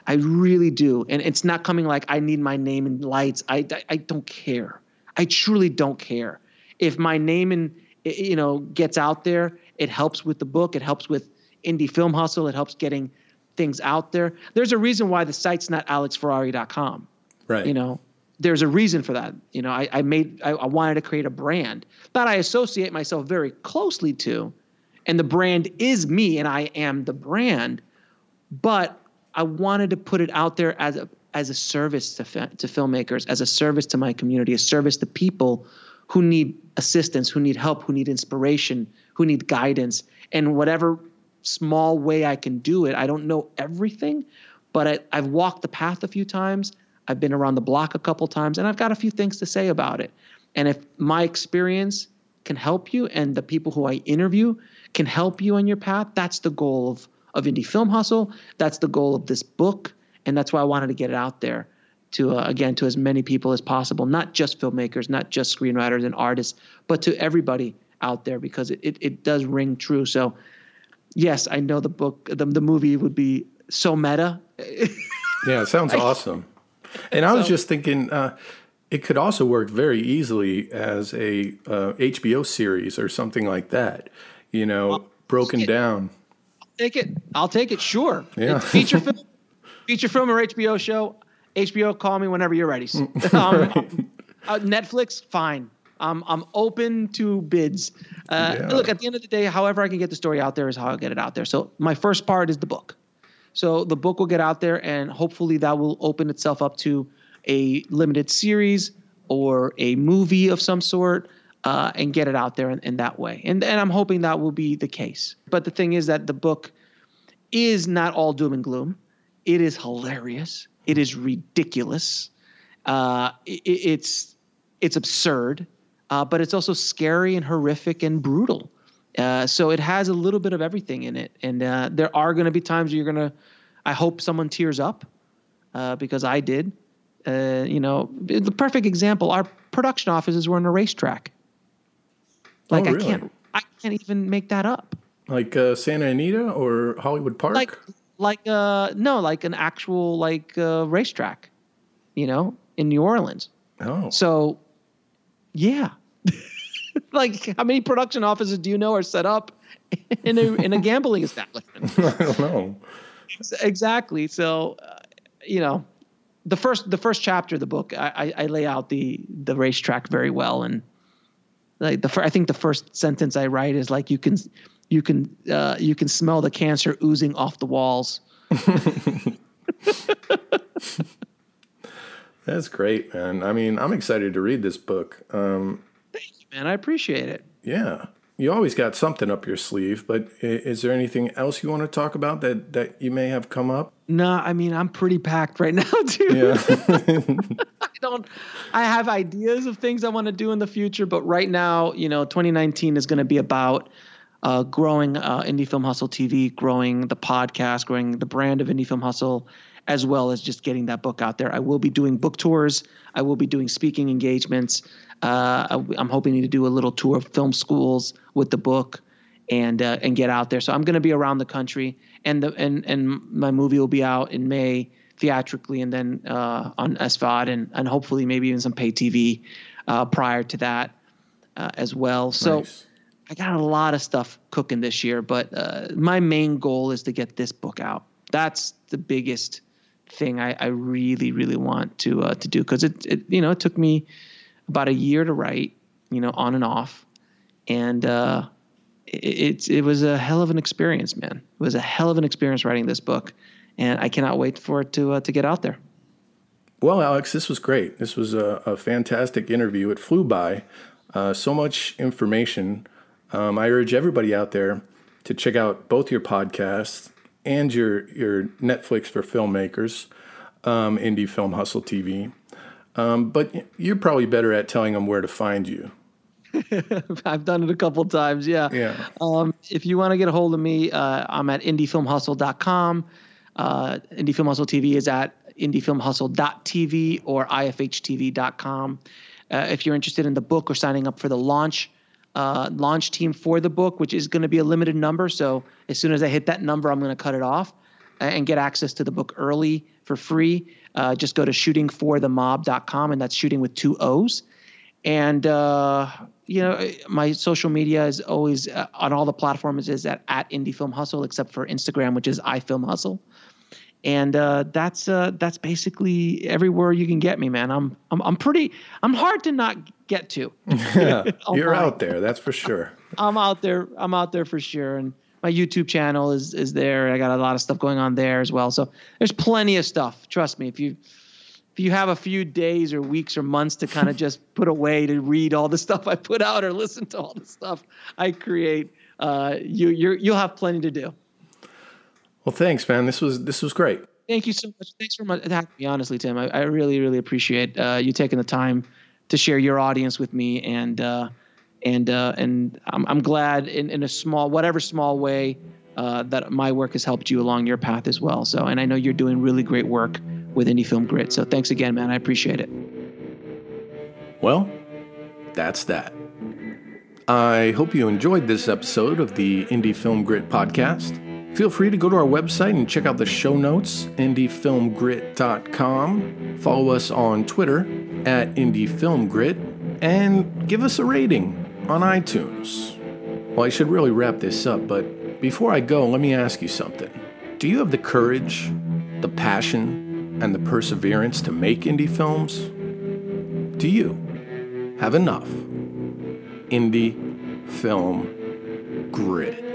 I really do, and it's not coming like I need my name in lights. I, I, I don't care. I truly don't care if my name in you know gets out there it helps with the book. It helps with indie film hustle. It helps getting things out there. There's a reason why the site's not alexferrari.com. Right. You know, there's a reason for that. You know, I, I made, I, I wanted to create a brand that I associate myself very closely to. And the brand is me and I am the brand. But I wanted to put it out there as a, as a service to, to filmmakers, as a service to my community, a service to people who need assistance, who need help, who need inspiration, who need guidance. And whatever small way I can do it, I don't know everything, but I, I've walked the path a few times. I've been around the block a couple times, and I've got a few things to say about it. And if my experience can help you and the people who I interview can help you on your path, that's the goal of, of Indie Film Hustle. That's the goal of this book. And that's why I wanted to get it out there to uh, again to as many people as possible not just filmmakers not just screenwriters and artists but to everybody out there because it, it, it does ring true. So yes i know the book the, the movie would be so meta. Yeah it sounds I, awesome. And i was so, just thinking uh, it could also work very easily as a uh, hbo series or something like that you know well, broken down. I'll take it. I'll take it sure. Yeah. feature film feature film or hbo show HBO, call me whenever you're ready. Um, uh, Netflix, fine. I'm I'm open to bids. Uh, yeah. Look, at the end of the day, however I can get the story out there is how I get it out there. So my first part is the book. So the book will get out there, and hopefully that will open itself up to a limited series or a movie of some sort, uh, and get it out there in, in that way. And and I'm hoping that will be the case. But the thing is that the book is not all doom and gloom. It is hilarious. It is ridiculous. Uh, it, it's it's absurd, uh, but it's also scary and horrific and brutal. Uh, so it has a little bit of everything in it, and uh, there are going to be times you're going to. I hope someone tears up, uh, because I did. Uh, you know, the perfect example. Our production offices were in a racetrack. Like oh, really? I can't, I can't even make that up. Like Santa Anita or Hollywood Park. Like like uh no like an actual like uh, racetrack you know in new orleans. Oh. So yeah. Like how many production offices do you know are set up in a in a gambling establishment? I don't know. Exactly. So uh, you know the first the first chapter of the book I, I, I lay out the the racetrack very well. And like the I think the first sentence I write is like you can you can uh, you can smell the cancer oozing off the walls. That's great, man. I mean, I'm excited to read this book. Um, Thank you, man. I appreciate it. Yeah, you always got something up your sleeve. But is there anything else you want to talk about that that you may have come up? No, I mean I'm pretty packed right now, too. Yeah. I don't. I have ideas of things I want to do in the future, but right now, you know, 2019 is going to be about uh, growing uh, Indie Film Hustle TV, growing the podcast, growing the brand of Indie Film Hustle, as well as just getting that book out there. I will be doing book tours. I will be doing speaking engagements. Uh, I'm hoping to do a little tour of film schools with the book and uh, and get out there. So I'm going to be around the country, and the and and my movie will be out in May theatrically, and then uh, on SVOD, and and hopefully maybe even some pay TV uh, prior to that as well. So. Nice I got a lot of stuff cooking this year, but uh, my main goal is to get this book out. That's the biggest thing I, I really, really want to uh, to do because it, it, you know, it took me about a year to write, you know, on and off, and uh, it, it it was a hell of an experience, man. It was a hell of an experience writing this book, and I cannot wait for it to uh, to get out there. Well, Alex, this was great. This was a, a fantastic interview. It flew by. Uh, so much information. Um, I urge everybody out there to check out both your podcasts and your your Netflix for filmmakers, um, Indie Film Hustle TV. Um, but you're probably better at telling them where to find you. I've done it a couple times. Yeah. Yeah. Um, if you want to get a hold of me, uh, I'm at indiefilmhustle.com. Uh, Indie Film Hustle TV is at indiefilmhustle.tv or ifhtv.com. Uh, if you're interested in the book or signing up for the launch uh, launch team for the book, which is going to be a limited number, so as soon as I hit that number, I'm going to cut it off and get access to the book early for free. Uh, just go to shootingforthemob.com, and that's shooting with two O's. And uh, you know, my social media is always uh, on all the platforms is at, at Indie Film Hustle, except for Instagram, which is iFilm Hustle and uh, that's uh, that's basically everywhere you can get me, man. I'm I'm I'm pretty I'm hard to not get to. yeah, you're out there, that's for sure. I'm out there. I'm out there for sure, and my YouTube channel is is there. I got a lot of stuff going on there as well. So there's plenty of stuff. Trust me, if you if you have a few days or weeks or months to kind of just put away to read all the stuff I put out or listen to all the stuff I create, uh, you you you'll have plenty to do. Well, thanks, man. This was this was great. Thank you so much. Thanks for having me. Honestly, Tim, I, I really really appreciate uh, you taking the time to share your audience with me, and uh, and uh, and I'm I'm glad in in a small whatever small way uh, that my work has helped you along your path as well. So, and I know you're doing really great work with Indie Film Grit. So, thanks again, man. I appreciate it. Well, that's that. I hope you enjoyed this episode of the Indie Film Grit podcast. Feel free to go to our website and check out the show notes, indiefilmgrit.com. Follow us on Twitter at indiefilmgrit and give us a rating on iTunes. Well, I should really wrap this up, but before I go, let me ask you something. Do you have the courage, the passion, and the perseverance to make indie films? Do you have enough indie film grit?